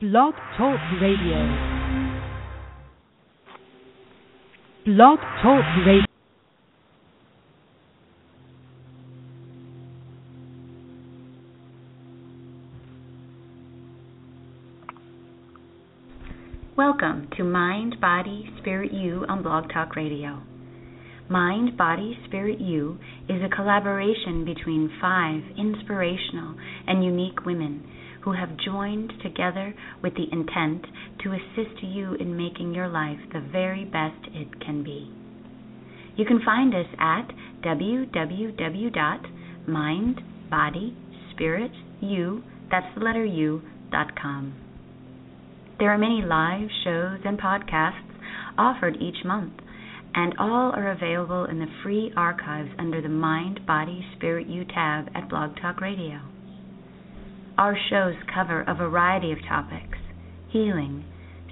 Blog Talk Radio. Blog Talk Radio. Welcome to Mind, Body, Spirit You on Blog Talk Radio. Mind, Body, Spirit You is a collaboration between five inspirational and unique women who have joined together with the intent to assist you in making your life the very best it can be. You can find us at www.mindbodyspiritu, that's the letter U, dot com. There are many live shows and podcasts offered each month, and all are available in the free archives under the Mind, Body, Spirit You tab at Blog Talk Radio. Our shows cover a variety of topics healing,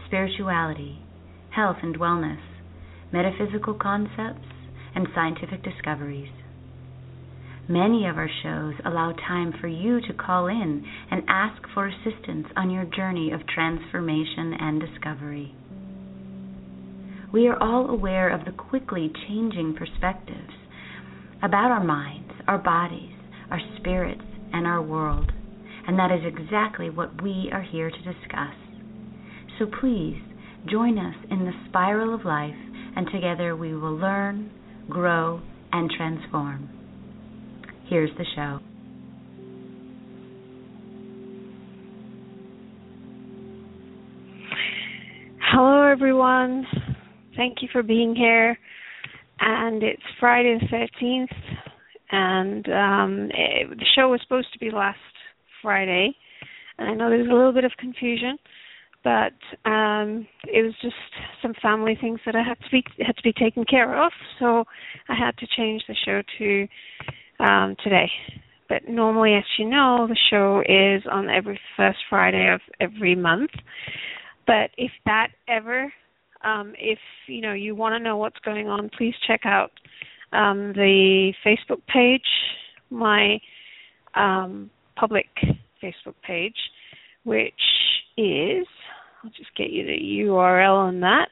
spirituality, health and wellness, metaphysical concepts, and scientific discoveries. Many of our shows allow time for you to call in and ask for assistance on your journey of transformation and discovery. We are all aware of the quickly changing perspectives about our minds, our bodies, our spirits, and our world, and that is exactly what we are here to discuss. So please join us in the spiral of life, and together we will learn, grow, and transform. Here's the show. Hello, everyone. Thank you for being here. And it's Friday the 13th, and um, it, the show was supposed to be last Friday. And I know there's a little bit of confusion, but um, it was just some family things that I had to be had to be taken care of, so I had to change the show to um, today. But normally, as you know, the show is on every first Friday of every month. But if that ever, um, if you know you want to know what's going on, please check out um, the Facebook page, my um, public Facebook page, which is I'll just get you the URL on that.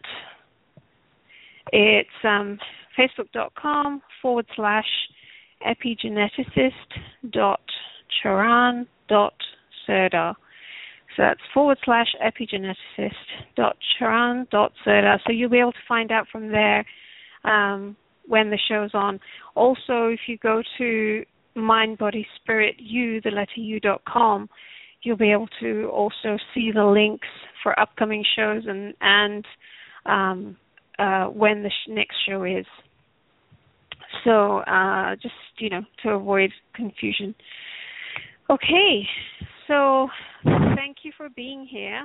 It's um, facebook.com forward slash epigeneticist dot charan dot epigeneticist.charan.surdhar. So that's forward slash epigeneticist dot charan dot epigeneticist.charan.surdhar. So you'll be able to find out from there um, when the show's on. Also, if you go to mind, body, spirit, you, the letter U dot com, you'll be able to also see the links for upcoming shows and and um, uh, when the sh- next show is. So uh, just you know to avoid confusion. Okay, so thank you for being here.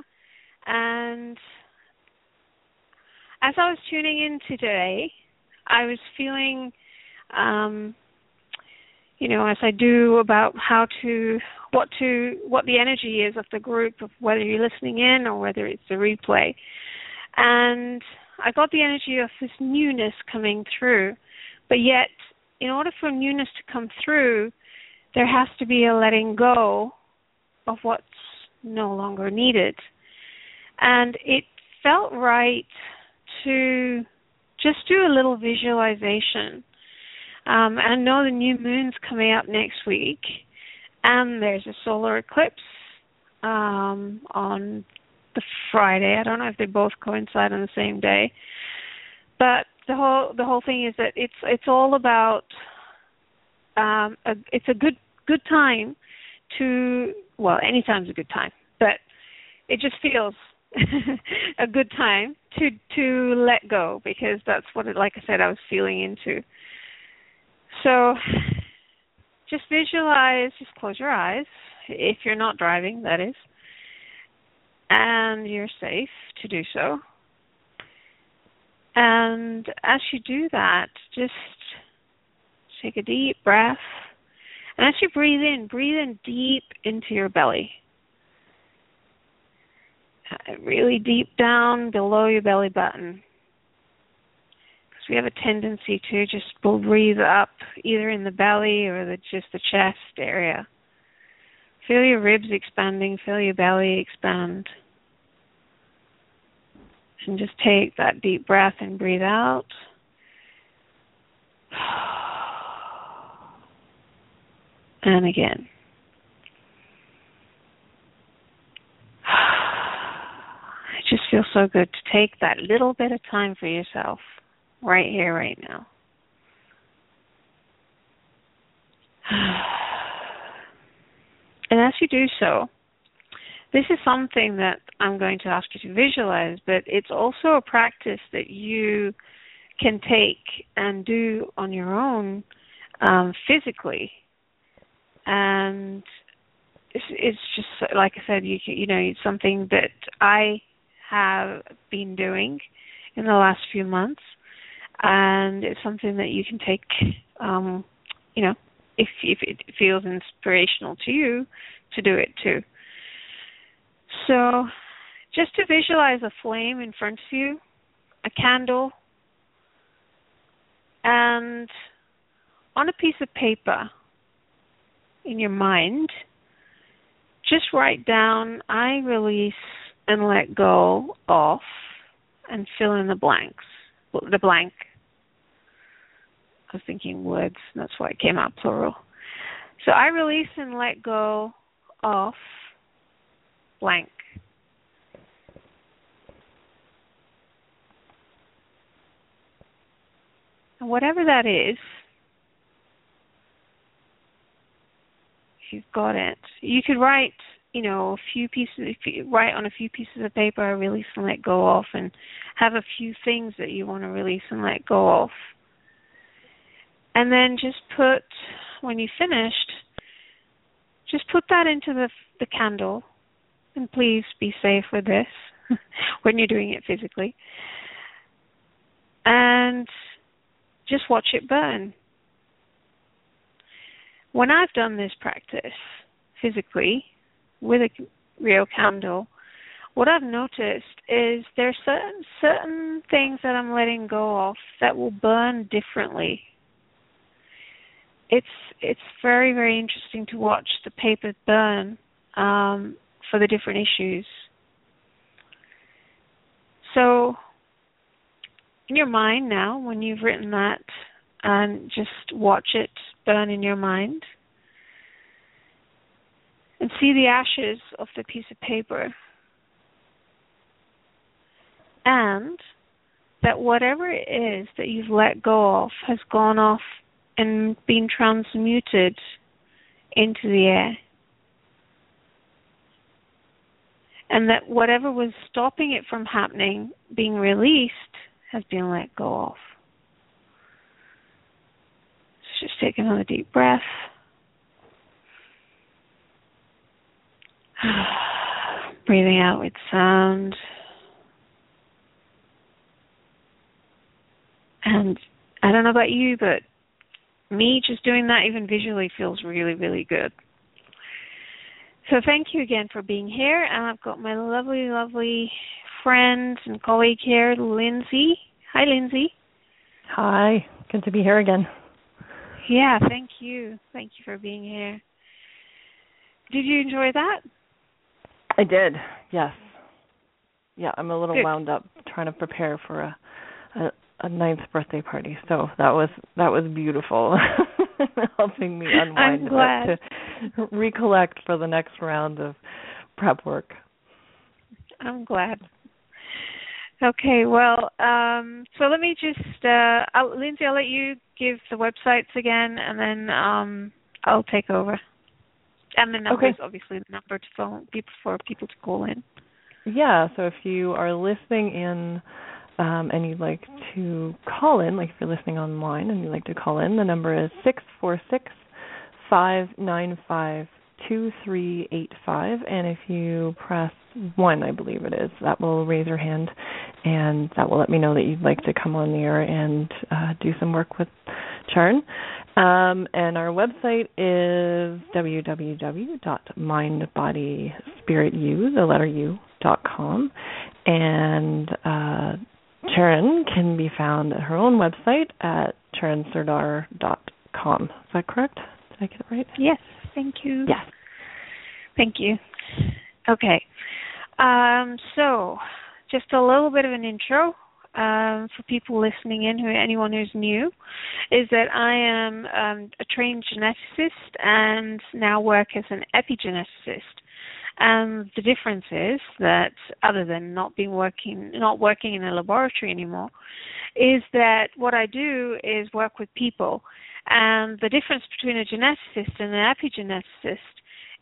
And as I was tuning in today, I was feeling, um, you know, as I do about how to, what to, what the energy is of the group, of whether you're listening in or whether it's a replay. And I got the energy of this newness coming through. But yet, in order for newness to come through, there has to be a letting go of what's no longer needed. And it felt right to just do a little visualization. Um, and I know the new moon's coming up next week, and there's a solar eclipse um, on the Friday. I don't know if they both coincide on the same day, but the whole the whole thing is that it's it's all about um, a, it's a good good time to well anytime's a good time, but it just feels a good time to to let go because that's what it, like I said I was feeling into. So just visualize, just close your eyes if you're not driving, that is. And you're safe to do so. And as you do that, just take a deep breath. And as you breathe in, breathe in deep into your belly. Uh, really deep down below your belly button. We have a tendency to just breathe up either in the belly or the, just the chest area. Feel your ribs expanding, feel your belly expand. And just take that deep breath and breathe out. And again. It just feels so good to take that little bit of time for yourself right here, right now. And as you do so, this is something that I'm going to ask you to visualize, but it's also a practice that you can take and do on your own um, physically. And it's, it's, just like I said, you you know, it's something that I have been doing in the last few months, and it's something that you can take, um, you know, if if it feels inspirational to you to do it too. So, just to visualize a flame in front of you, a candle, and on a piece of paper in your mind, just write down I release and let go of and fill in the blanks. The blank. I was thinking words, and that's why it came out plural. So I release and let go of blank. And whatever that is, you've got it. You could write, you know, a few pieces, if you write on a few pieces of paper, release and let go of, and have a few things that you want to release and let go of. And then just put, when you finished, just put that into the the candle, and please be safe with this when you're doing it physically. And just watch it burn. When I've done this practice physically with a real candle, what I've noticed is there's certain certain things that I'm letting go of that will burn differently. It's it's very very interesting to watch the paper burn um, for the different issues. So, in your mind now, when you've written that, and just watch it burn in your mind and see the ashes of the piece of paper. And that whatever it is that you've let go of has gone off and been transmuted into the air. And that whatever was stopping it from happening, being released, has been let go of. So just take another deep breath. Breathing out with sound. And I don't know about you, but me just doing that even visually feels really, really good. So thank you again for being here. And I've got my lovely, lovely friend and colleague here, Lindsay. Hi, Lindsay. Hi. Good to be here again. Yeah, thank you. Thank you for being here. Did you enjoy that? I did. Yes. Yeah, I'm a little Good. wound up trying to prepare for a, a a ninth birthday party. So that was that was beautiful. Helping me unwind a bit to recollect for the next round of prep work. I'm glad. Okay, well, um, so let me just, uh, I'll, Lindsay, I'll let you give the websites again, and then um, I'll take over. And the number is Okay. obviously the number to phone for people to call in. Yeah, so if you are listening in um, and you'd like to call in, like if you're listening online and you'd like to call in, the number is six four six five nine five two three eight five, and if you press one, I believe it is, that will raise your hand, and that will let me know that you'd like to come on the air and uh, do some work with Charn. Um, and our website is www.mindbodyspiritu, the letter U, dot com. And uh, Charan can be found at her own website at charansurdhar.com. Is that correct? Did I get it right? Yes, thank you. Yes. Thank you. Okay. Um, so, just a little bit of an intro um, for people listening in, who anyone who's new, is that I am um, a trained geneticist and now work as an epigeneticist. And the difference is that, other than not being working, not working in a laboratory anymore, is that what I do is work with people. And the difference between a geneticist and an epigeneticist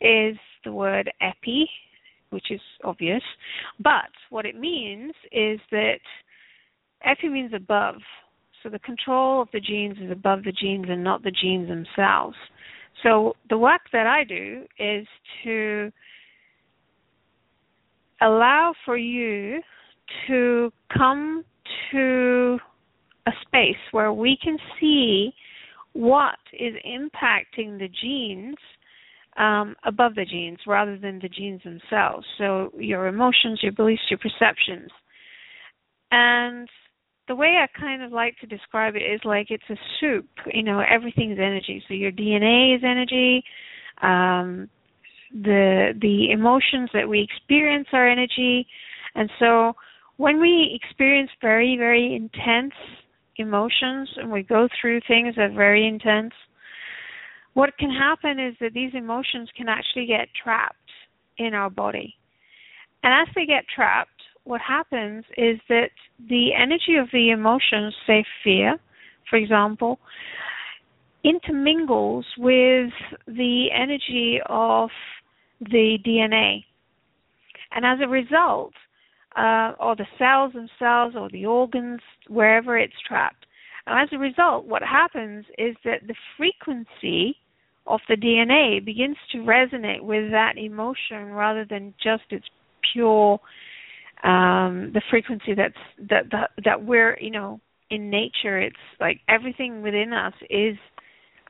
is the word epi, which is obvious. But what it means is that epi means above. So the control of the genes is above the genes and not the genes themselves. So the work that I do is to allow for you to come to a space where we can see what is impacting the genes um, above the genes rather than the genes themselves. So your emotions, your beliefs, your perceptions. And the way I kind of like to describe it is like it's a soup. You know, everything's energy. So your DNA is energy. Um, the the emotions that we experience are energy, and so when we experience very very intense emotions and we go through things that are very intense, what can happen is that these emotions can actually get trapped in our body. And as they get trapped, what happens is that the energy of the emotions, say fear, for example, intermingles with the energy of the DNA. And as a result, uh, or the cells themselves or the organs, wherever it's trapped. And as a result, what happens is that the frequency of the DNA begins to resonate with that emotion rather than just its pure um, the frequency that's that, that that we're you know in nature it's like everything within us is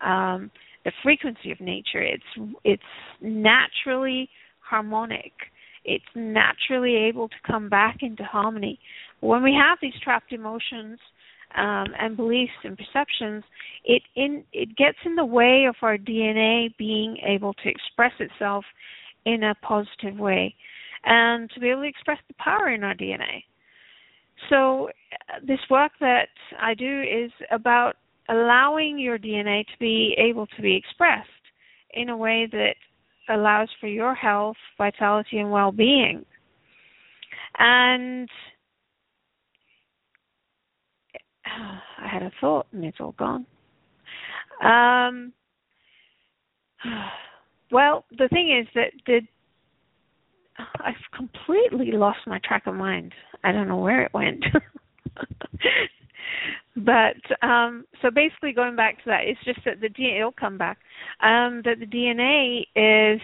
um, the frequency of nature. It's it's naturally harmonic. It's naturally able to come back into harmony. When we have these trapped emotions um, and beliefs and perceptions, it in it gets in the way of our DNA being able to express itself in a positive way, and to be able to express the power in our DNA. So, uh, this work that I do is about allowing your DNA to be able to be expressed in a way that allows for your health, vitality, and well being. And I had a thought and it's all gone. Um, well, the thing is that the I've completely lost my track of mind. I don't know where it went. but um so basically going back to that, it's just that the DNA will come back. Um that the DNA is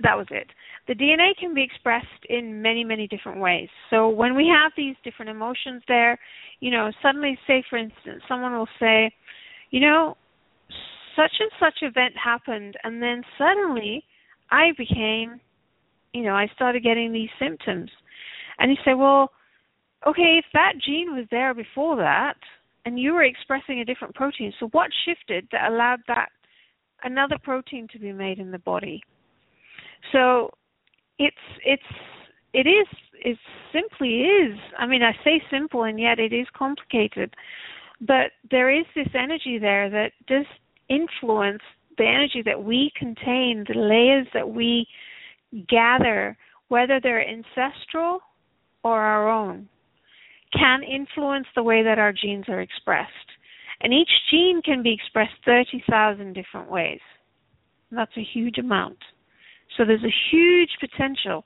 that was it the DNA can be expressed in many, many different ways. So when we have these different emotions there, you know, suddenly, say for instance, someone will say, you know, such and such event happened, and then suddenly I became, you know, I started getting these symptoms. And you say, well, okay, if that gene was there before that, and you were expressing a different protein, so what shifted that allowed that another protein to be made in the body? So it's it's it is it simply is i mean i say simple and yet it is complicated but there is this energy there that does influence the energy that we contain the layers that we gather whether they're ancestral or our own can influence the way that our genes are expressed and each gene can be expressed 30,000 different ways that's a huge amount so there's a huge potential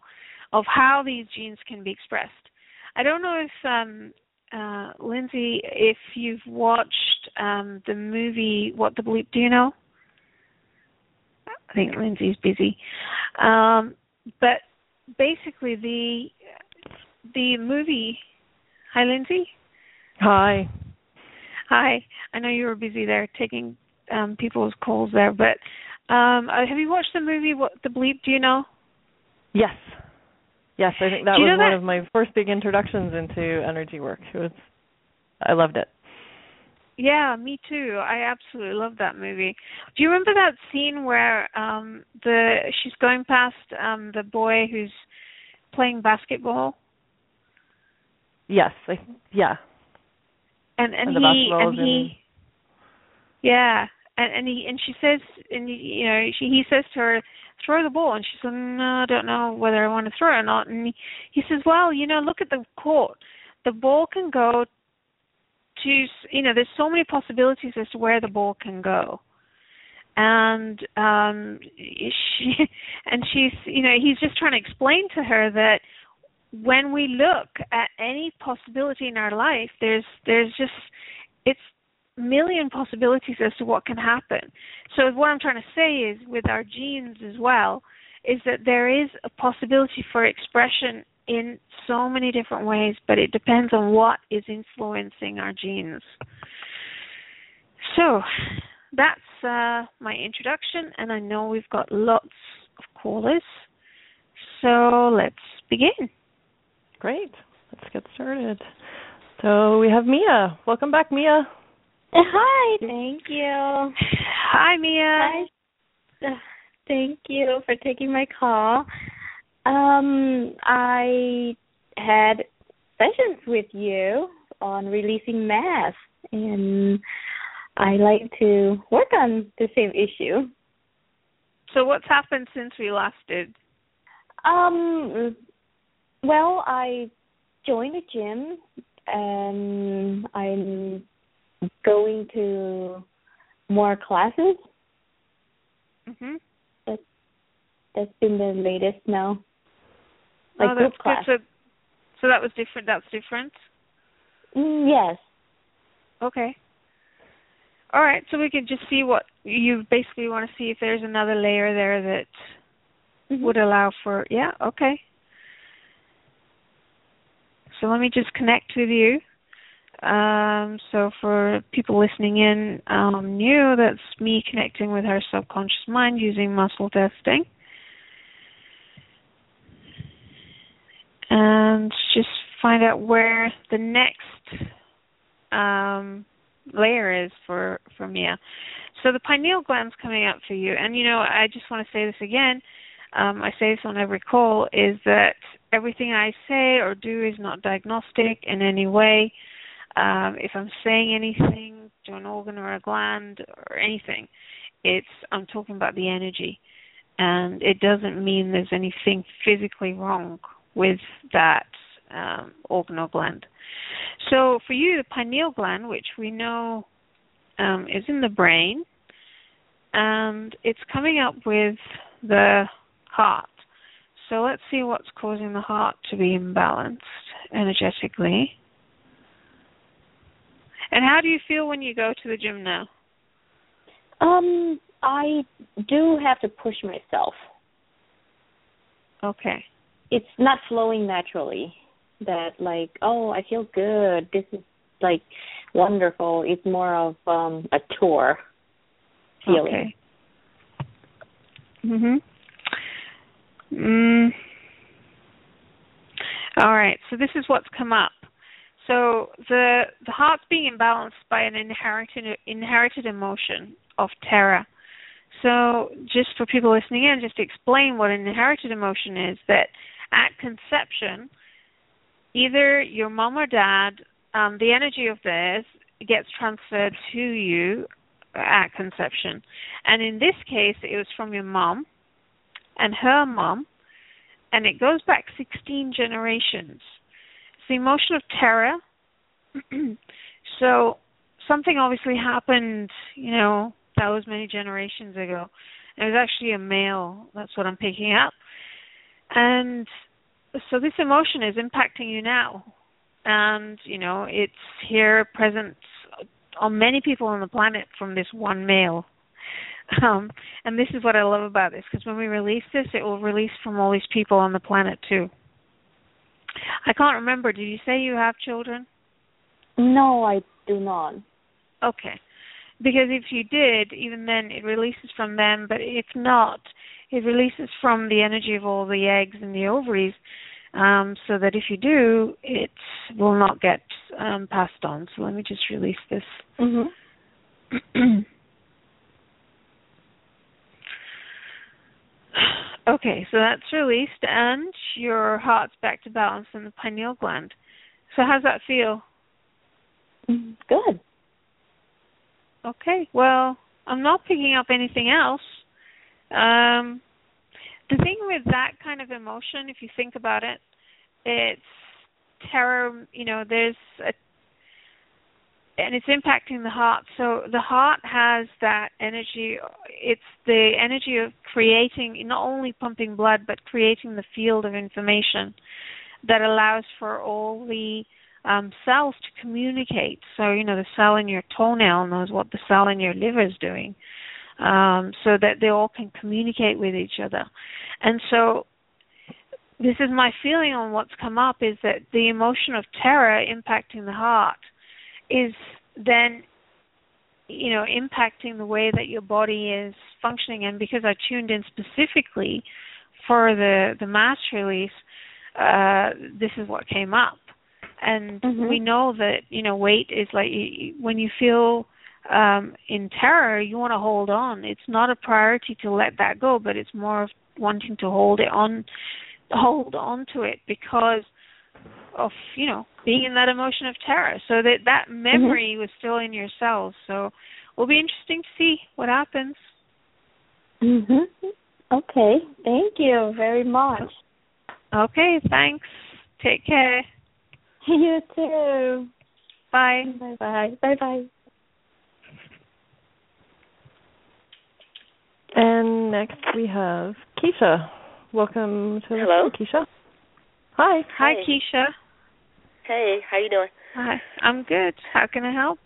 of how these genes can be expressed. I don't know if um, uh, Lindsay, if you've watched um, the movie What the Bleep Do You Know? I think Lindsay's busy. Um, but basically, the the movie. Hi, Lindsay. Hi. Hi. I know you were busy there taking um, people's calls there, but um, uh, have you watched the movie What the Bleep? Do you know? Yes. Yes, I think that was one that? of my first big introductions into energy work. It was, I loved it. Yeah, me too. I absolutely love that movie. Do you remember that scene where um the she's going past um the boy who's playing basketball? Yes, I, yeah. And and, And he and he yeah, and and he and she says and you know she he says to her throw the ball and she said no I don't know whether I want to throw it or not and he, he says well you know look at the court. The ball can go to you know there's so many possibilities as to where the ball can go. And um she and she's you know he's just trying to explain to her that when we look at any possibility in our life there's there's just it's million possibilities as to what can happen so what i'm trying to say is with our genes as well is that there is a possibility for expression in so many different ways but it depends on what is influencing our genes so that's uh, my introduction, and I know we've got lots of callers. So let's begin. Great. Let's get started. So we have Mia. Welcome back, Mia. Hi, thank you. Hi, Mia. Hi. Uh, Thank you for taking my call. Um, I had sessions with you on releasing mass, and I like to work on the same issue. So what's happened since we last did? Um, well, I joined the gym, and I'm going to more classes. Mhm. That's been the latest now. Like oh, group that's class. So, so that was different. That's different. Mm, yes. Okay. All right. So we can just see what you basically want to see if there's another layer there that Mhm. would allow for. Yeah. Okay. So let me just connect with you. Um, so for people listening in um, new, that's me connecting with her subconscious mind using muscle testing. And just find out where the next um, layer is for for Mia. So the pineal gland's coming up for you, and you know I just want to say this again. Um, I say this on every call: is that everything I say or do is not diagnostic in any way. Um, if I'm saying anything to an organ or a gland or anything, it's I'm talking about the energy, and it doesn't mean there's anything physically wrong with that um, organ or gland. So for you, the pineal gland, which we know um, is in the brain, and it's coming up with the heart. So let's see what's causing the heart to be imbalanced energetically. And how do you feel when you go to the gym now? Um, I do have to push myself. Okay. It's not flowing naturally. That like, oh, I feel good. This is like wonderful. It's more of um a tour feeling. Okay. Mhm. Mm. All right. So this is what's come up. So the the heart's being imbalanced by an inherited inherited emotion of terror. So just for people listening in, just to explain what an inherited emotion is, that at conception, either your mom or dad, um, the energy of theirs gets transferred to you at conception. And in this case, it was from your mom and her mom, and it goes back 16 generations. It's the emotion of terror. so something obviously happened, you know, that was many generations ago. It was actually a male. That's what I'm picking up. And so this emotion is impacting you now. And, you know, it's here present on many people on the planet from this one male. Um, and this is what I love about this because when we release this, it will release from all these people on the planet too. I can't remember. Did you say you have children? No, I do not. Okay. Because if you did, even then it releases from them, but if not, it releases from the energy of all the eggs and the ovaries, um, so that if you do, it will not get um, passed on. So let me just release this. Mhm. okay, so that's released, and your heart's back to balance in the pineal gland. So how's that feel? Good. Okay. Well, I'm not picking up anything else. Um, the thing with that kind of emotion, if you think about it, it's terror. You know, there's a and it's impacting the heart. So the heart has that energy. It's the energy of creating, not only pumping blood, but creating the field of information that allows for all the um, cells to communicate. So you know, the cell in your toenail knows what the cell in your liver is doing, um, so that they all can communicate with each other. And so this is my feeling on what's come up is that the emotion of terror impacting the heart is then you know impacting the way that your body is functioning. And because I tuned in specifically for the the mass release uh this is what came up. And Mhm. we know that you know weight is like y- when you feel um in terror you want to hold on. It's not a priority to let that go but it's more of wanting to hold it on hold on to it because of you know being in that emotion of terror so that that memory was still in your cells so it'll be interesting to see what happens Mhm. Okay. Thank you very much. okay thanks take care You too. bye Bye bye. Bye bye. And next we have Keisha. Welcome to the Hello. show, Keisha. Hi. hi Hi. keisha Hey, how you doing? hi i'm good how can i help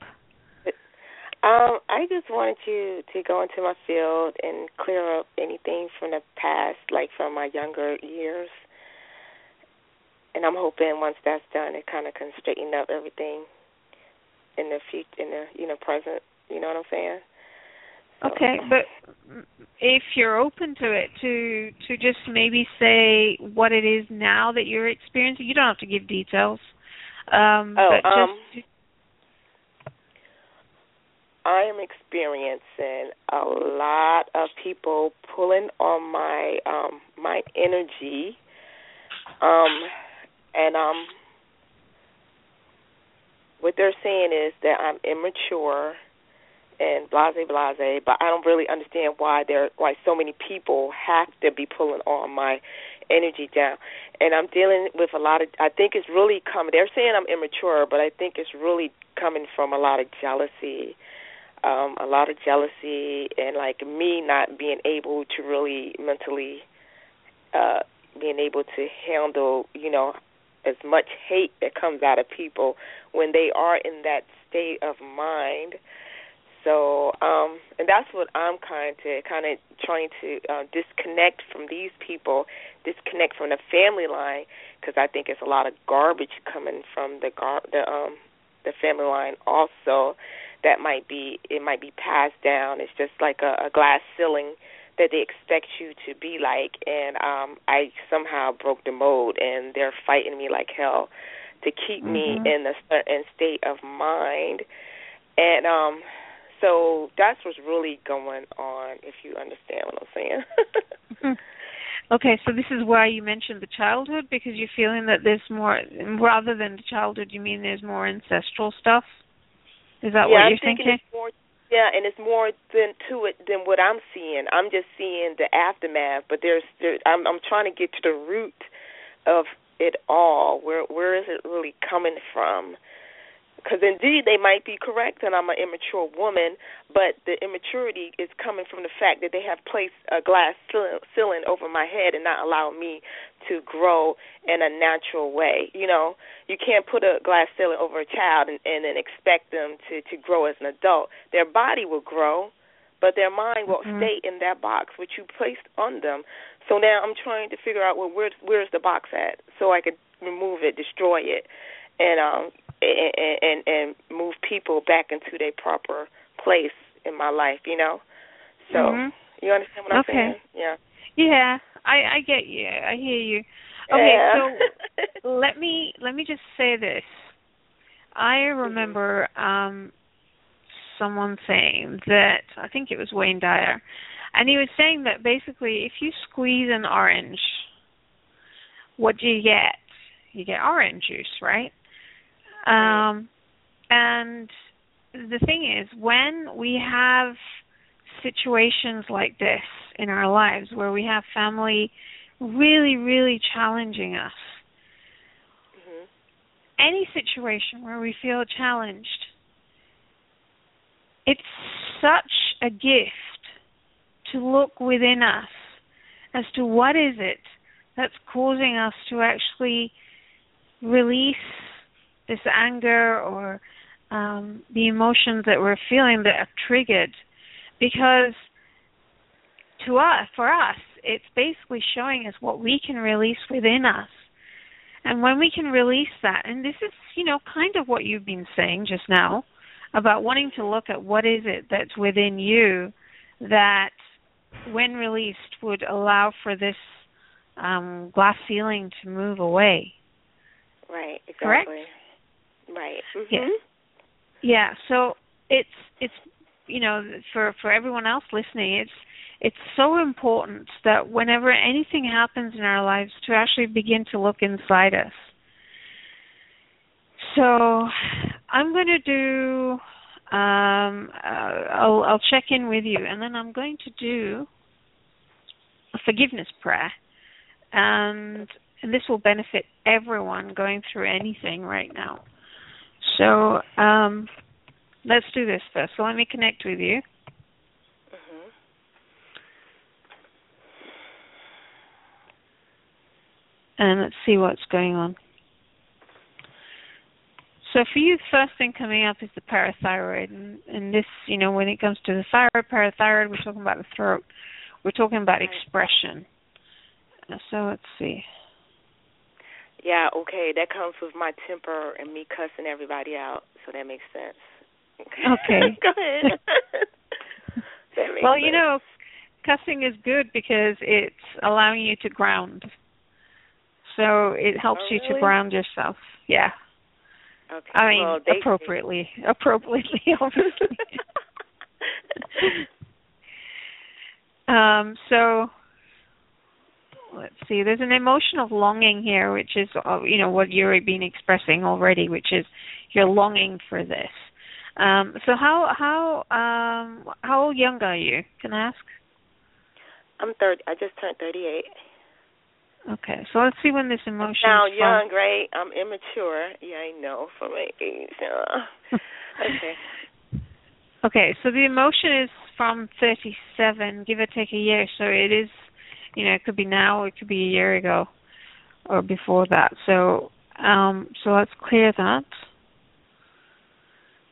Um, I just wanted you to go into my field and clear up anything from the past, like from my younger years. And I'm hoping once that's done, it kind of can straighten up everything in the future, in the you know present. You know what I'm saying? So- Okay, but if you're open to it, to to just maybe say what it is now that you're experiencing, you don't have to give details. Um, Oh, um, just I am experiencing a lot of people pulling on my um my energy. Um and um what they're saying is that I'm immature and blase blase, but I don't really understand why there why so many people have to be pulling on my energy down. And I'm dealing with a lot of I think it's really coming they're saying I'm immature, but I think it's really coming from a lot of jealousy um, a lot of jealousy and like me not being able to really mentally uh being able to handle, you know, as much hate that comes out of people when they are in that state of mind. So, um and that's what I'm kind to kind of trying to uh, disconnect from these people, disconnect from the family line because I think it's a lot of garbage coming from the gar- the um the family line also that might be it might be passed down. It's just like a, a glass ceiling that they expect you to be like, and um I somehow broke the mold, and they're fighting me like hell to keep me Mhm. in a certain state of mind, and um so that's what's really going on. If you understand what I'm saying. okay, so this is why you mentioned the childhood because you're feeling that there's more rather than the childhood. You mean there's more ancestral stuff? Is that yeah, what I'm you're thinking more. Yeah, and it's more than to it than what I'm seeing. I'm just seeing the aftermath, but there's there, I'm I'm trying to get to the root of it all. Where where is it really coming from? Because indeed they might be correct, and I'm an immature woman, but the immaturity is coming from the fact that they have placed a glass ceiling over my head and not allowing me to grow in a natural way. You know, you can't put a glass ceiling over a child and, and then expect them to to grow as an adult. Their body will grow, but their mind will Mhm. stay in that box which you placed on them. So now I'm trying to figure out well where's where's the box at so I could remove it, destroy it, and um and and, and move people back into their proper place in my life. You know, so Mhm. you understand what I'm Okay. saying? Yeah. Yeah, I I get you. I hear you. Okay, Yeah. so let me let me just say this. I remember um someone saying that I think it was Wayne Dyer, and he was saying that basically if you squeeze an orange, what do you get? You get orange juice, right? Um, and the thing is, when we have situations like this in our lives where we have family really, really challenging us, hmm any situation where we feel challenged, it's such a gift to look within us as to what is it that's causing us to actually release this anger or um, the emotions that we're feeling that are triggered because to us for us it's basically showing us what we can release within us and when we can release that and this is you know kind of what you've been saying just now about wanting to look at what is it that's within you that when released would allow for this um, glass ceiling to move away Right. Exactly. Correct? Right. hmm Yeah. Yeah, so it's it's you know for for everyone else listening, it's it's so important that whenever anything happens in our lives to actually begin to look inside us. So I'm going to do um uh, I'll I'll check in with you and then I'm going to do a forgiveness prayer. And and this will benefit everyone going through anything right now. So um, let's do this first. So let me connect with you. hmm and let's see what's going on. So for you, the first thing coming up is the parathyroid, and, and this, you know, when it comes to the thyroid, parathyroid, we're talking about the throat. We're talking about Right. expression. So let's see. Yeah. Okay. That comes with my temper and me cussing everybody out, so that makes sense. Okay. Go ahead. Well, you know, cussing is good because it's allowing you to ground. So it helps Oh, you to ground yourself. Yeah. Okay. I mean, well, they, appropriately, appropriately, obviously. um, so let's see. There's an emotion of longing here, which is, uh, you know, what you've been expressing already, which is you're longing for this. Um, so how how um how young are you? Can I ask? I'm thirty. I just turned thirty-eight. Okay, so let's see when this emotion Now young, right? I'm immature. Yeah, I know for my age. Okay. Okay, so the emotion is from 37, give or take a year. So it is, you know, it could be now, it could be a year ago, or before that. So, um, so let's clear that.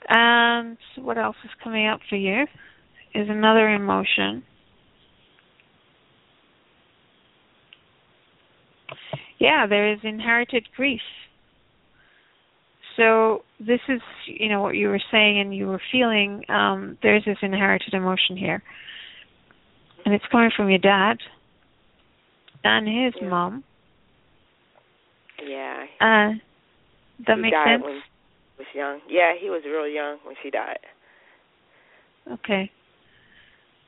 And what else is coming up for you? Is another emotion. Yeah, there is inherited grief. So this is, you know, what you were saying and you were feeling. Um, there's this inherited emotion here, and it's coming from your dad and his Yeah. mom. Yeah. Uh, that he makes sense. when he was young. Yeah, he was real young when she died. Okay.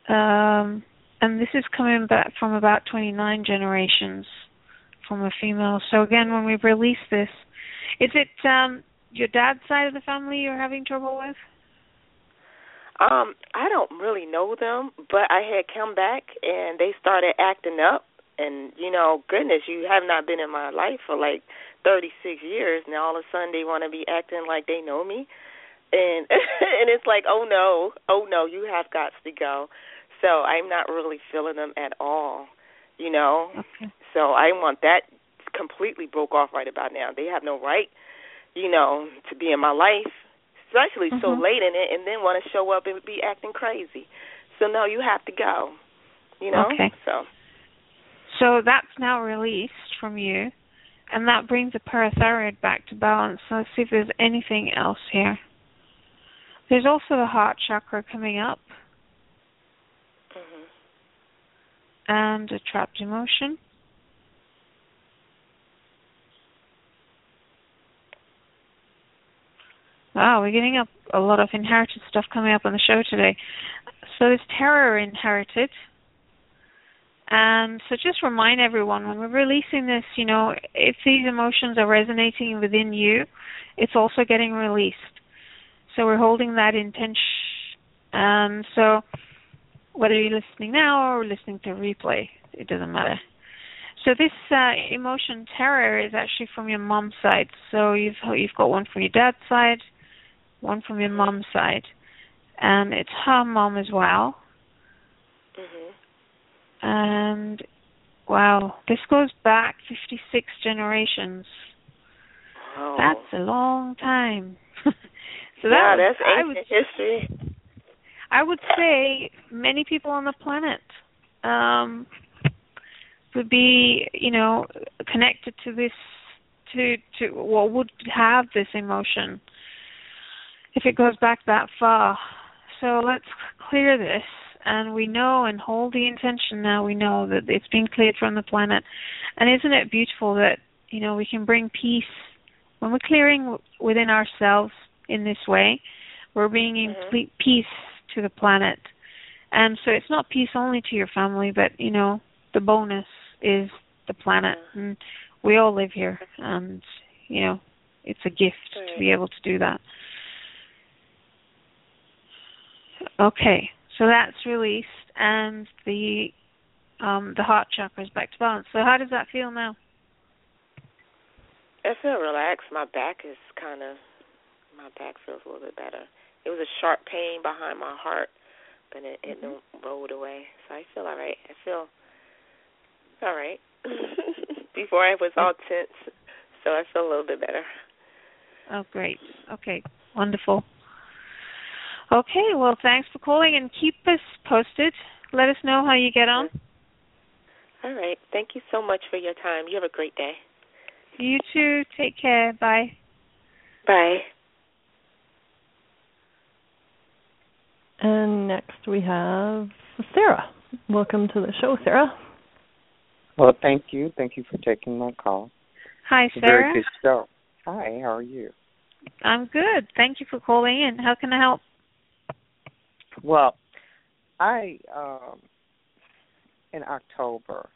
Um, and this is coming back from about 29 generations from a female. So again, when we release this, is it um, your dad's side of the family you're having trouble with? Um, I don't really know them, but I had come back and they started acting up and you know, goodness, you have not been in my life for like 36 years. Now all of a sudden they want to be acting like they know me. And and it's like, "Oh no. Oh no, you have got to go." So I'm not really feeling them at all, you know. Okay. So I want that completely broke off right about now. They have no right, you know, to be in my life, especially so Mhm. late in it, and then want to show up and be acting crazy. So no, you have to go. You know. Okay. So So that's now released from you, and that brings the parathyroid back to balance. So let's see if there's anything else here. There's also the heart chakra coming up mhm. and a trapped emotion. Wow, we're getting up a lot of inherited stuff coming up on the show today. So there's terror inherited, And so just remind everyone when we're releasing this, you know, if these emotions are resonating within you, it's also getting released. So we're holding that intention. Um, so whether you're listening now or listening to replay, it doesn't matter. So this uh, emotion terror is actually from your mom's side. So you've you've got one from your dad's side, one from your mom's side, and it's her mom as well. Mhm. And wow, this goes back 56 generations. Oh. That's a long time. so yeah, that that's I ancient would history. I would say many people on the planet um, would be, you know, connected to this, to to what would have this emotion if it goes back that far. So let's clear this, and we know and hold the intention. Now we know that it's been cleared from the planet, and isn't it beautiful that you know we can bring peace when we're clearing within ourselves in this way. We're bringing Mhm. peace to the planet. And so it's not peace only to your family, but you know, the bonus is the planet and we all live here and you know, it's a gift to be able to do that. Okay, so that's released and the um the heart chakra is back to balance. So how does that feel now? I feel relaxed. My back is kind of, my back feels a little bit better. It was a sharp pain behind my heart, but it, it Mhm. rolled away. So I feel all right. I feel all right. Before I was all tense, so I feel a little bit better. Oh, great. Okay, wonderful. Okay, well, thanks for calling and keep us posted. Let us know how you get on. All right. Thank you so much for your time. You have a great day. You too. Take care. Bye. Bye. And next we have Sarah. Welcome to the show, Sarah. Well, thank you. Thank you for taking my call. Hi, It's a Sarah. very good show. Hi, how are you? I'm good. Thank you for calling in. How can I help? Well, I um in October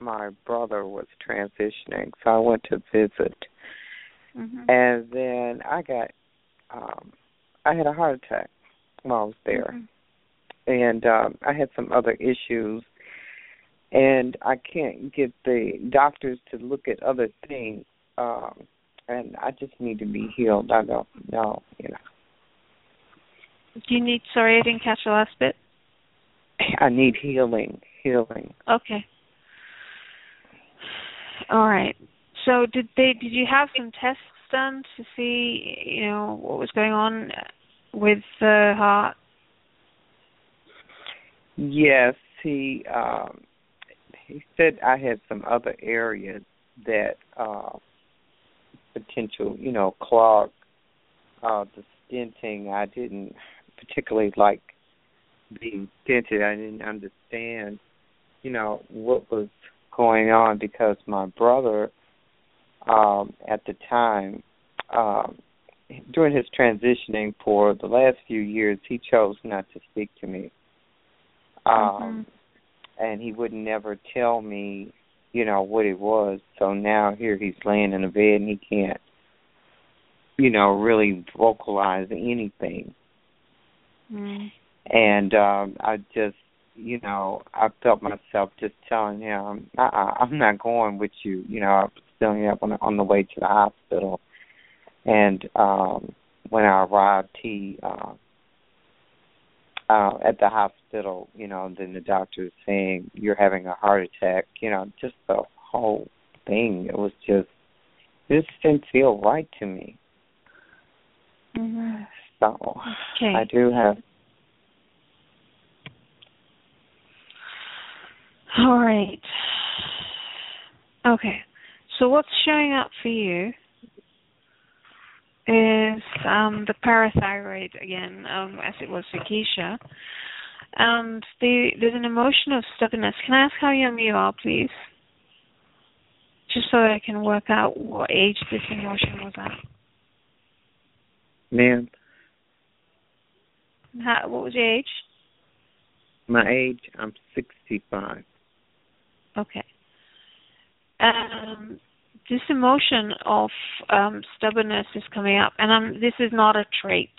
my brother was transitioning, so I went to visit hmm and then I got um I had a heart attack while I was there. And um I had some other issues and I can't get the doctors to look at other things. Um and I just need to be healed. I don't know, you know. Do you need? Sorry, I didn't catch the last bit. I need healing, healing. Okay. All right. So did they? Did you have some tests done to see, you know, what was going on with the heart? Yes, he um he said I had some other areas that uh potential, you know, clog uh the stenting. I didn't particularly like being stented. I didn't understand, you know, what was going on because my brother um at the time um during his transitioning for the last few years he chose not to speak to me. Um and he would never tell me you know what it was. So now here he's laying in a bed and he can't you know really vocalize anything Mm. and um i just you know i felt myself just telling him uh uh i'm not going with you. You know i was filling up on the, on the way to the hospital. And um when i arrived he uh uh at the hospital you know then the doctor was saying you're having a heart attack. You know just the whole thing. It was just this didn't feel right to me. Hmm so Okay. i do have All right. Okay. So what's showing up for you is um, the parathyroid again, um, as it was for Keisha. And the, there's an emotion of stubbornness. Can I ask how young you are, please? Just so that I can work out what age this emotion was at. ma'am How, what was your age? my age i'm sixty five Okay. Um, this emotion of um, stubbornness is coming up, and I'm, this is not a trait.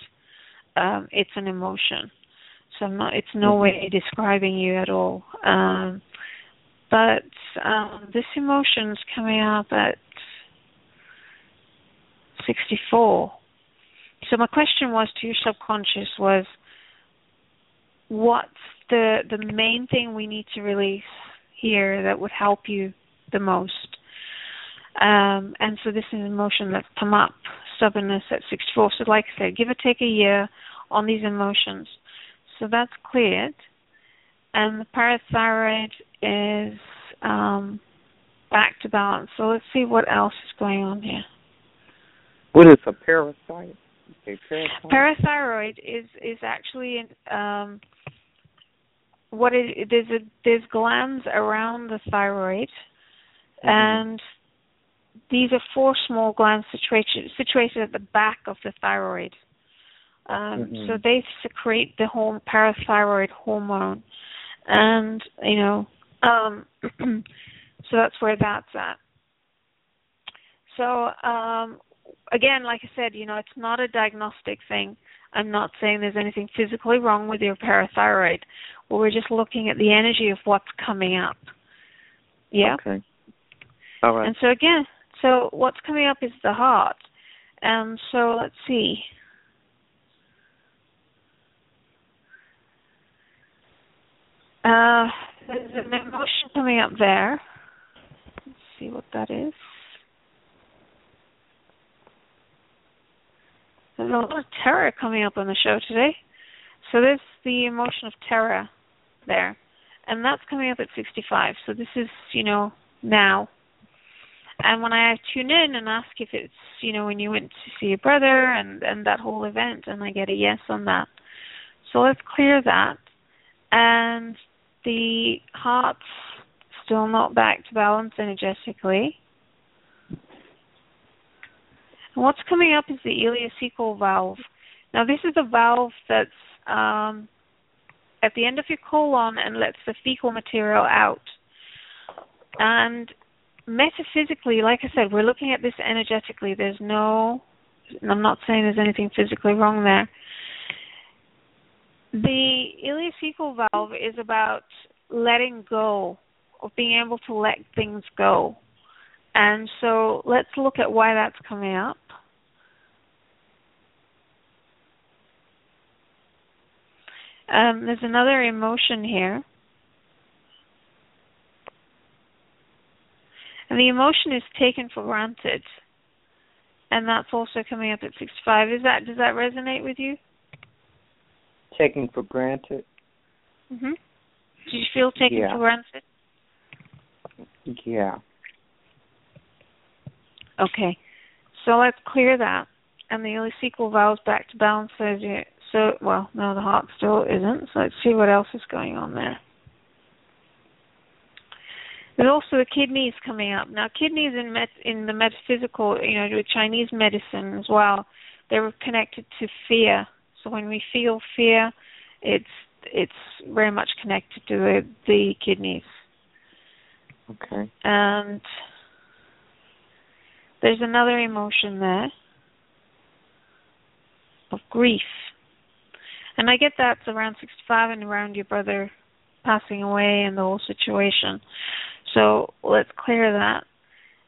Um, it's an emotion. So I'm not. It's no Mm-hmm. way describing you at all. Um, but um, this is coming up at 64. So my question was to your subconscious was, what's the the main thing we need to release here that would help you the most? Um, and so this is an emotion that's come up, stubbornness at 64. So like I said, give or take a year on these emotions. So that's cleared. And the parathyroid is um, back to balance. So let's see what else is going on here. What is a parasite? Parasite? Parathyroid is is actually um, what it there's a there's glands around the thyroid, Mhm. and these are four small glands situated situated at the back of the thyroid. Um, Mhm. So they secrete the whole parathyroid hormone, and you know, um, so that's where that's at. So um, again, like I said, you know, it's not a diagnostic thing. I'm not saying there's anything physically wrong with your parathyroid. Well, we're just looking at the energy of what's coming up. Yeah. Okay. All right. And so again, so what's coming up is the heart. And so let's see. Uh, there's an emotion coming up there. Let's see what that is. There's a lot of terror coming up on the show today. So there's the emotion of terror there. And that's coming up at 65. So this is, you know, now. And when I tune in and ask if it's, you know, when you went to see your brother and and that whole event, and I get a yes on that. So let's clear that. And the heart's still not back to balance energetically. And what's coming up is the ileocecal valve. Now this is a valve that's um, at the end of your colon and lets the fecal material out. And metaphysically, like I said, we're looking at this energetically. There's no, I'm not saying there's anything physically wrong there. The ileocecal valve is about letting go, of being able to let things go. And so let's look at why that's coming up. Um, there's another emotion here. And the emotion is taken for granted. And that's also coming up at 65. Is that does that resonate with you? Taken for granted. Mhm. Do you feel taken Yeah. for granted? Yeah. Okay. So let's clear that. And the ileocecal valve's back to balance as you so well, no the heart still isn't, so let's see what else is going on there. There's also the kidneys coming up. Now kidneys in met, in the metaphysical, you know, with Chinese medicine as well, they're connected to fear. So when we feel fear, it's it's very much connected to the, the kidneys. Okay. And there's another emotion there of grief. And I get that's around 65 and around your brother passing away and the whole situation. So let's clear that.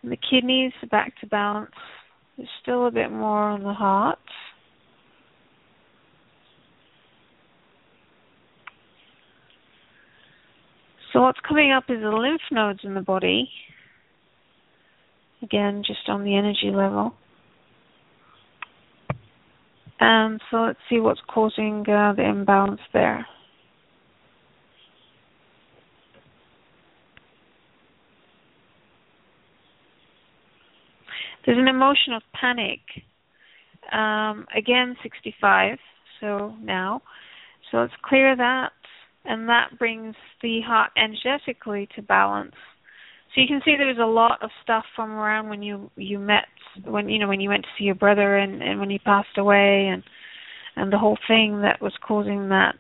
And the kidneys back to balance. There's still a bit more on the heart. So what's coming up is the lymph nodes in the body. Again, just on the energy level. And so let's see what's causing uh, the imbalance there. There's an emotion of panic. Um, again, 65, so now. So let's clear that, and that brings the heart energetically to balance. So you can see there's a lot of stuff from around when you you met when you know when you went to see your brother and and when he passed away and and the whole thing that was causing that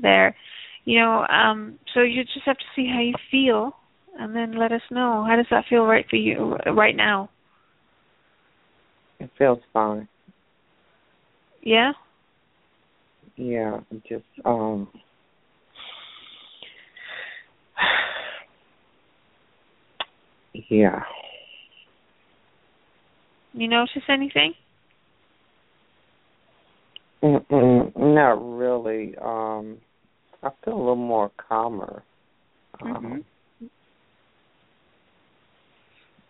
there. You know, um so you just have to see how you feel and then let us know. How does that feel right for you right now? It feels fine. Yeah? Yeah, just um yeah. You notice anything? Mm-mm, not really. Um I feel a little more calmer. Mm-hmm. Um,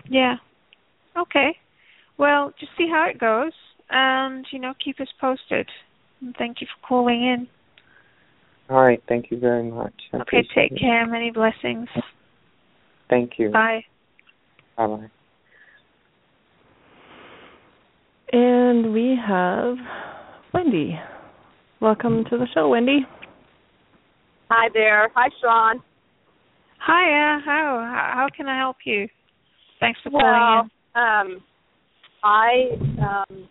Yeah. Okay. Well, just see how it goes and, you know, keep us posted. And thank you for calling in. all right, thank you very much. I Okay, take it. care. Many blessings. Thank you. Bye. Bye bye. And we have Wendy. Welcome to the show, Wendy. Hi there. Hi, Sean. Hiya. How how can I help you? Thanks for Well, calling um, I um,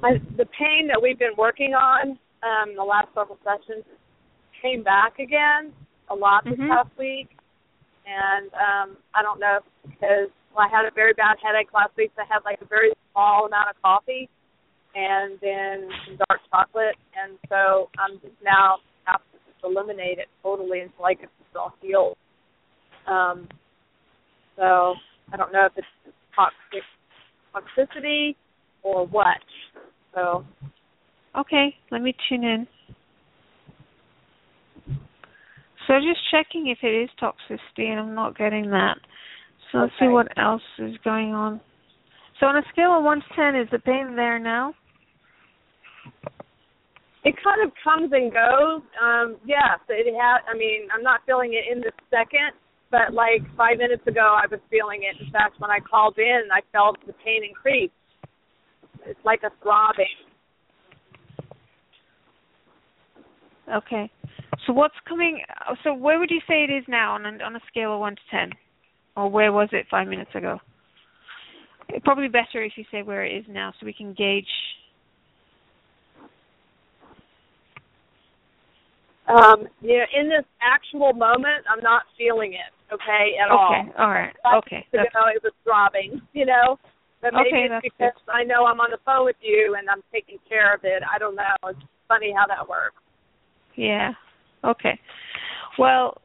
my the pain that we've been working on um, the last several sessions came back again a lot this Mhm. past week, and um, I don't know because well, I had a very bad headache last week. So I had like a very small amount of coffee and then some dark chocolate, and so I'm just now have to just eliminate it totally until I get this all healed. Um, so I don't know if it's toxic toxicity or what. So. Okay, let me tune in. So just checking if it is toxicity, and I'm not getting that. So let's see what else is going on. So on a scale of one to ten, is the pain there now? it kind of comes and goes. Um, yes, it had. I mean, I'm not feeling it in this second, but like five minutes ago, I was feeling it. In fact, when I called in, I felt the pain increase. It's like a throbbing. Okay. So what's coming? So where would you say it is now on a, on a scale of one to ten, or where was it five minutes ago? Probably better if you say where it is now, so we can gauge. Um, yeah, in this actual moment, I'm not feeling it. Okay, at all. Okay. All right. Five Okay. ago, it was throbbing. You know, but maybe Okay, it's because I know I'm on the phone with you and I'm taking care of it. I don't know. It's funny how that works. yeah. Okay. Well,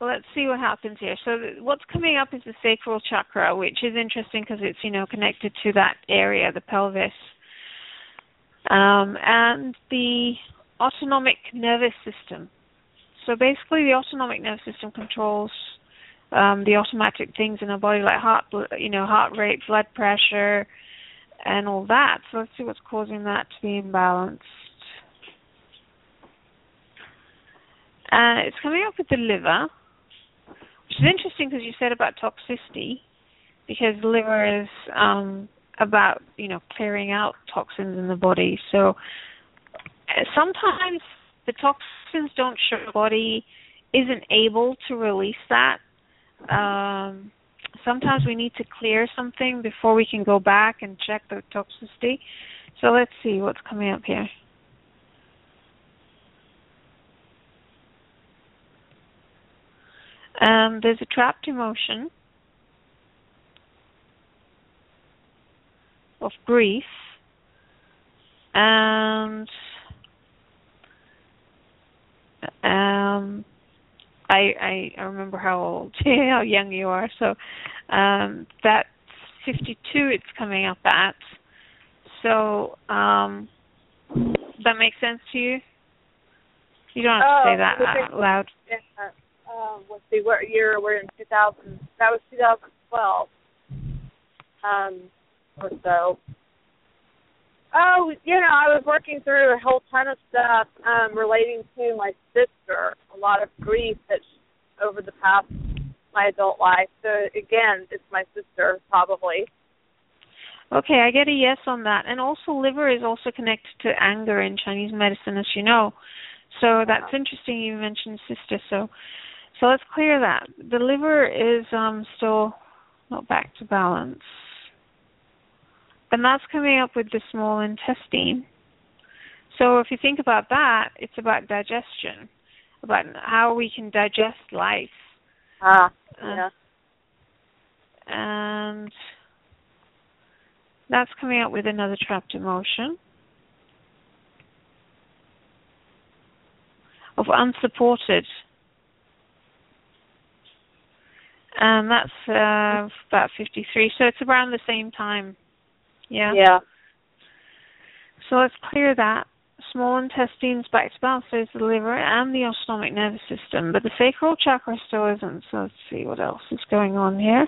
let's see what happens here. So what's coming up is the sacral chakra, which is interesting because it's you know connected to that area, the pelvis, um, and the autonomic nervous system. So basically, the autonomic nervous system controls um, the automatic things in our body, like heart, you know, heart rate, blood pressure, and all that. So let's see what's causing that to be imbalanced. Uh, it's coming up with the liver, which is interesting because you said about toxicity, because the liver is um, about you know clearing out toxins in the body. So uh, sometimes the toxins don't show the body isn't able to release that. Um, sometimes we need to clear something before we can go back and check the toxicity. So let's see what's coming up here. Um, there's a trapped emotion of grief and um I I remember how old how young you are. So um that's 52 it's coming up at. So um that makes sense to you? You don't have to Oh, say that out loud. Yeah. Um, let's see, what year? We're in 2000. That was 2012. Um, or so. Oh, you know, I was working through a whole ton of stuff um, relating to my sister. A lot of grief that she, over the past my adult life. So again, it's my sister probably. Okay, I get a yes on that. And also liver is also connected to anger in Chinese medicine as you know. So that's interesting you mentioned sister. So so let's clear that. The liver is um still not back to balance. And that's coming up with the small intestine. So if you think about that, it's about digestion, about how we can digest life. Ah, Uh, yeah. and that's coming up with another trapped emotion of unsupported. And that's uh, about 53. So it's around the same time. Yeah. Yeah. So let's clear that. Small intestines back to balance. There's the liver and the autonomic nervous system, but the sacral chakra still isn't. So let's see what else is going on here.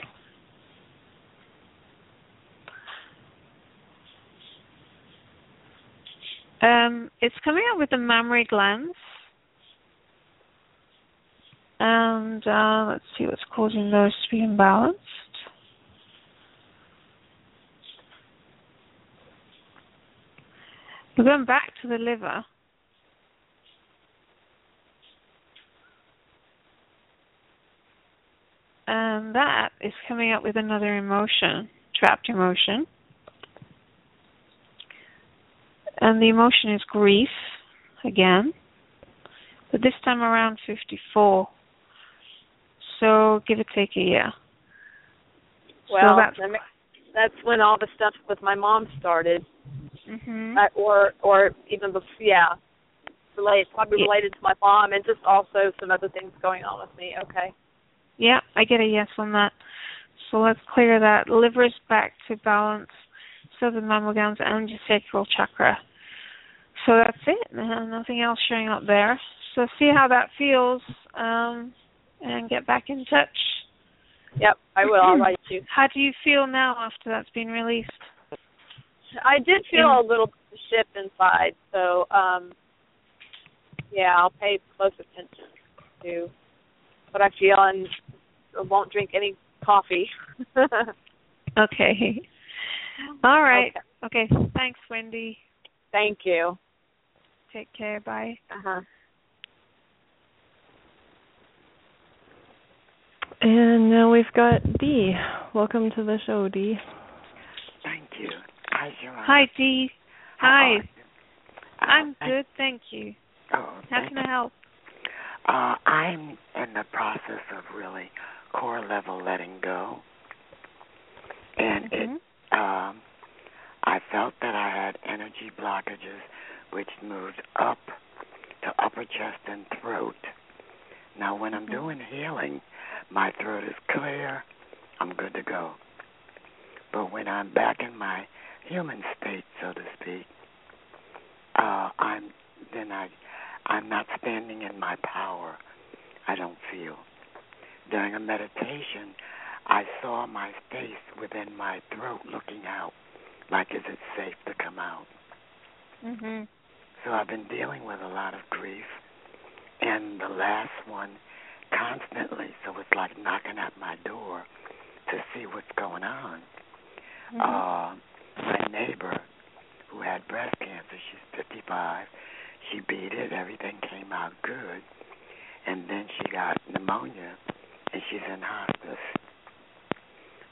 Um, it's coming up with the mammary glands. And uh, let's see what's causing those to be imbalanced. We're going back to the liver. And that is coming up with another emotion, trapped emotion. And the emotion is grief again, but this time around 54. So give or take a year. Well, so that's, that's when all the stuff with my mom started, mm-hmm. uh, or or even before. Yeah, related probably Yeah. related to my mom, and just also some other things going on with me. Okay. Yeah, I get a yes on that. So let's clear that. Liver is back to balance. So the mammary glands and your sacral chakra. So that's it. Nothing else showing up there. So see how that feels, um, and get back in touch. Yep, I will. I'll write you. How do you feel now after that's been released? I did feel a little shift inside, so um yeah, I'll pay close attention to what I feel and won't drink any coffee. Okay. All right. Okay. Okay. Thanks, Wendy. Thank you. Take care. Bye. Uh-huh. And now we've got Dee. Welcome to the show, Dee. Thank you. Hi, Charan. Hi, Dee. Hi. Uh, I'm thank- good, thank you. Oh, How thank can I help? Uh, I'm in the process of really core level letting go, and Mhm. it. Um, I felt that I had energy blockages, which moved up to upper chest and throat. Now, when I'm doing healing, my throat is clear. I'm good to go. But when I'm back in my human state, so to speak, uh, I'm then I I'm not standing in my power. I don't feel. During a meditation, I saw my face within my throat looking out, like is it safe to come out? Mhm. So I've been dealing with a lot of grief, and the last one constantly. So it's like knocking at my door to see what's going on. Mhm. Uh, my neighbor who had breast cancer, she's 55. She beat it. Everything came out good. And then she got pneumonia, and she's in hospice.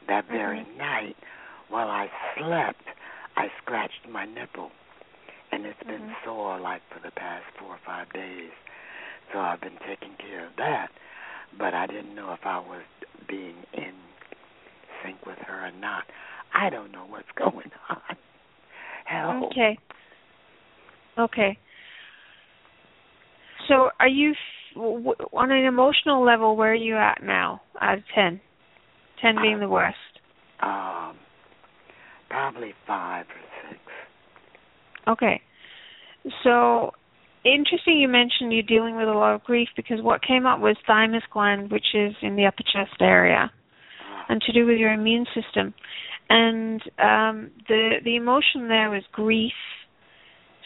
That very night, while I slept, I scratched my nipple. And it's been Mhm. sore like for the past four or five days. So I've been taking care of that. But I didn't know if I was being in sync with her or not. I don't know what's going on. Help. Okay. Okay. So, are you f- w- w- on an emotional level? Where are you at now? Out of ten, ten being the worst. Um, probably five or six. Okay. So, interesting. You mentioned you're dealing with a lot of grief because what came up was thymus gland, which is in the upper chest area, and to do with your immune system. And um, the the emotion there was grief.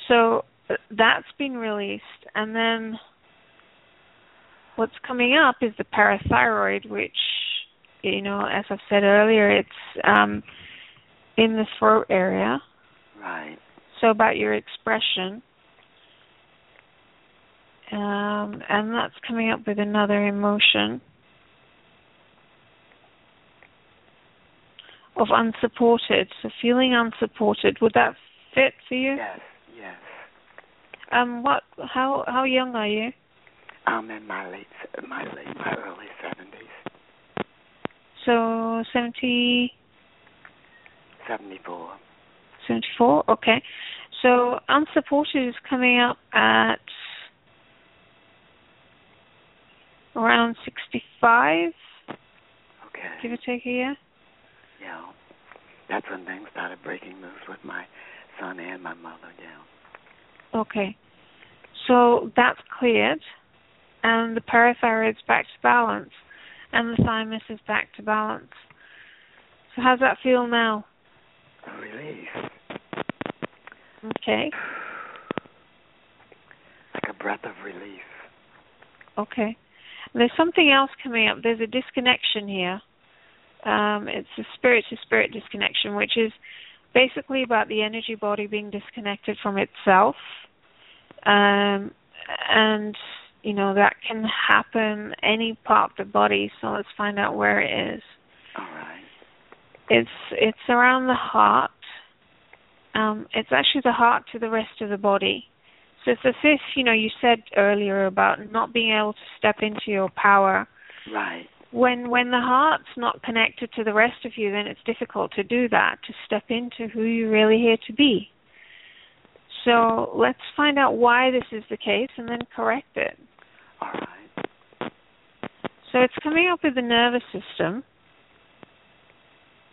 So uh, that's been released, and then what's coming up is the parathyroid, which you know, as I've said earlier, it's um, in the throat area. Right. So about your expression. Um, and that's coming up with another emotion of unsupported. So feeling unsupported. Would that fit for you? Yes, yes. Um, what? How how young are you? I'm in my late, my late, my early seventies. So 70. 74. 74, okay. So unsupported is coming up at around 65. Okay. Give or take a year. Yeah. That's when things started breaking loose with my son and my mother, yeah. Okay. So that's cleared, and the parathyroid's back to balance, and the thymus is back to balance. So how's that feel now? A relief. Okay. Like a breath of relief. Okay. There's something else coming up. There's a disconnection here. Um, it's a spirit to spirit disconnection, which is basically about the energy body being disconnected from itself. Um, and you know that can happen any part of the body. So let's find out where it is. All right. It's it's around the heart. Um, it's actually the heart to the rest of the body. So it's as if you know you said earlier about not being able to step into your power. Right. When when the heart's not connected to the rest of you, then it's difficult to do that to step into who you're really here to be. So let's find out why this is the case and then correct it. All right. So it's coming up with the nervous system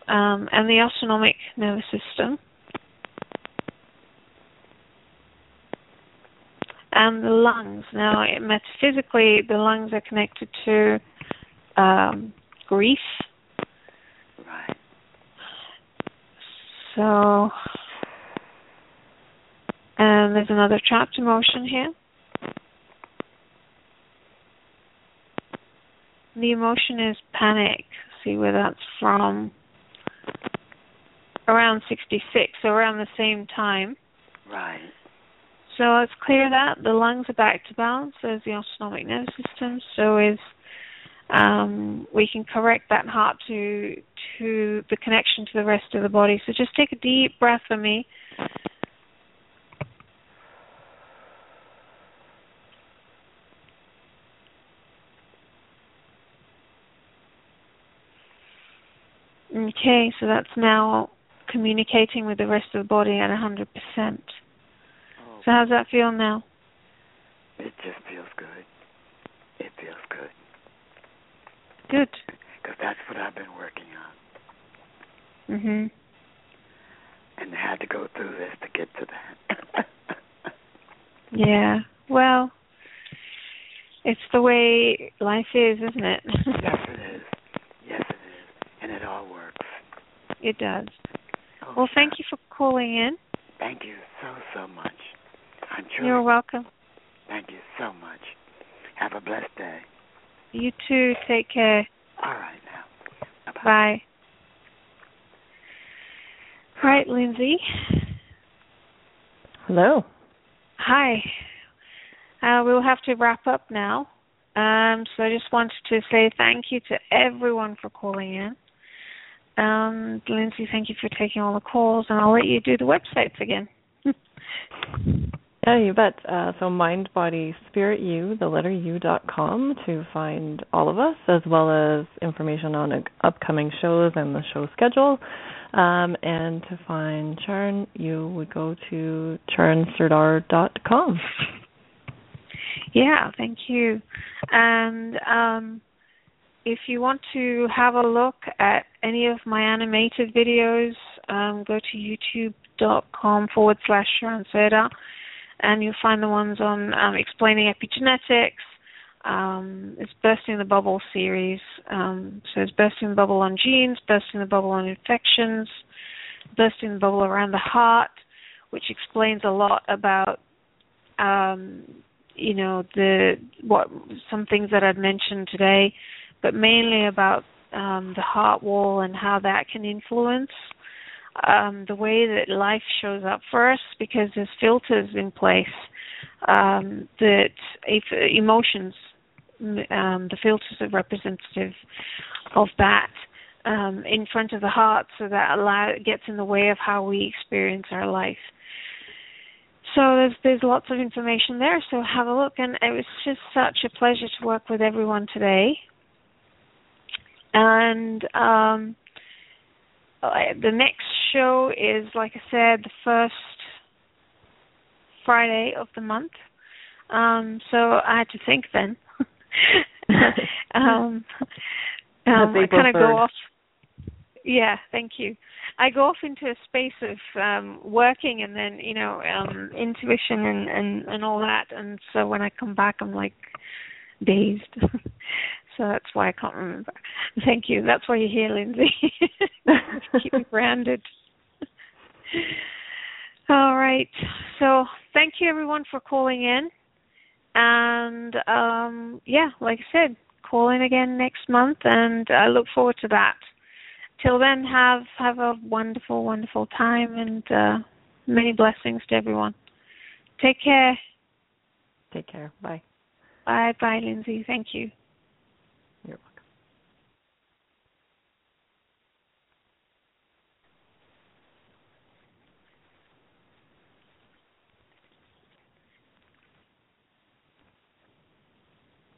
um, and the autonomic nervous system. And the lungs. Now, metaphysically, the lungs are connected to um, grief. Right. So, and there's another trapped emotion here. The emotion is panic. See where that's from. Around 66, so around the same time. Right. So let's clear that. The lungs are back to balance. There's the autonomic nervous system. So is um, we can correct that heart to to the connection to the rest of the body. So just take a deep breath for me. Okay, so that's now communicating with the rest of the body at 100%. Oh, So how's that feel now? it just feels good. It feels good. Good. Because that's what I've been working on. Mhm. And I had to go through this to get to that. Yeah. Well, it's the way life is, isn't it? yes, it is. Yes, it is. And it all works. it does. Oh, Well, thank you for calling in. Thank you so, so much. I'm. You're welcome. Thank you so much. Have a blessed day. You too. Take care. All right now. Bye-bye. Bye. All right, Lindsay. Hello. Hi. Uh, we'll have to wrap up now. Um, so I just wanted to say thank you to everyone for calling in. Um, Lindsay, thank you for taking all the calls, and I'll let you do the websites again. Yeah, you bet. Uh, so mind, body, spirit, you, the letter U dot com to find all of us, as well as information on uh, upcoming shows and the show schedule. Um, and to find Charan, you would go to charansurdhar.com. Yeah, thank you. And um, if you want to have a look at any of my animated videos, um, go to youtube.com forward slash Charan and you'll find the ones on um, explaining epigenetics. Um, it's Bursting the Bubble series. Um, so it's Bursting the Bubble on genes, Bursting the Bubble on infections, Bursting the Bubble around the heart, which explains a lot about um, you know the what some things that I've mentioned today, but mainly about um, the heart wall and how that can influence um, the way that life shows up for us because there's filters in place um, that if emotions um, the filters are representative of that um, in front of the heart so that allow, gets in the way of how we experience our life. So there's there's lots of information there. So have a look, and it was just such a pleasure to work with everyone today. and um, the next show is, like I said, the first Friday of the month. Um, so I had to think then. um, um, I kind of go off. Yeah, thank you. I go off into a space of um working and then you know um intuition and and and all that and so when I come back I'm like dazed so that's why I can't remember thank you that's why you're here Lindsay keep me grounded all right so thank you everyone for calling in and um yeah like I said call in again next month and I look forward to that till then, have have a wonderful, wonderful time and uh, many blessings to everyone. Take care. Take care. Bye. Bye, bye, Lindsay. Thank you.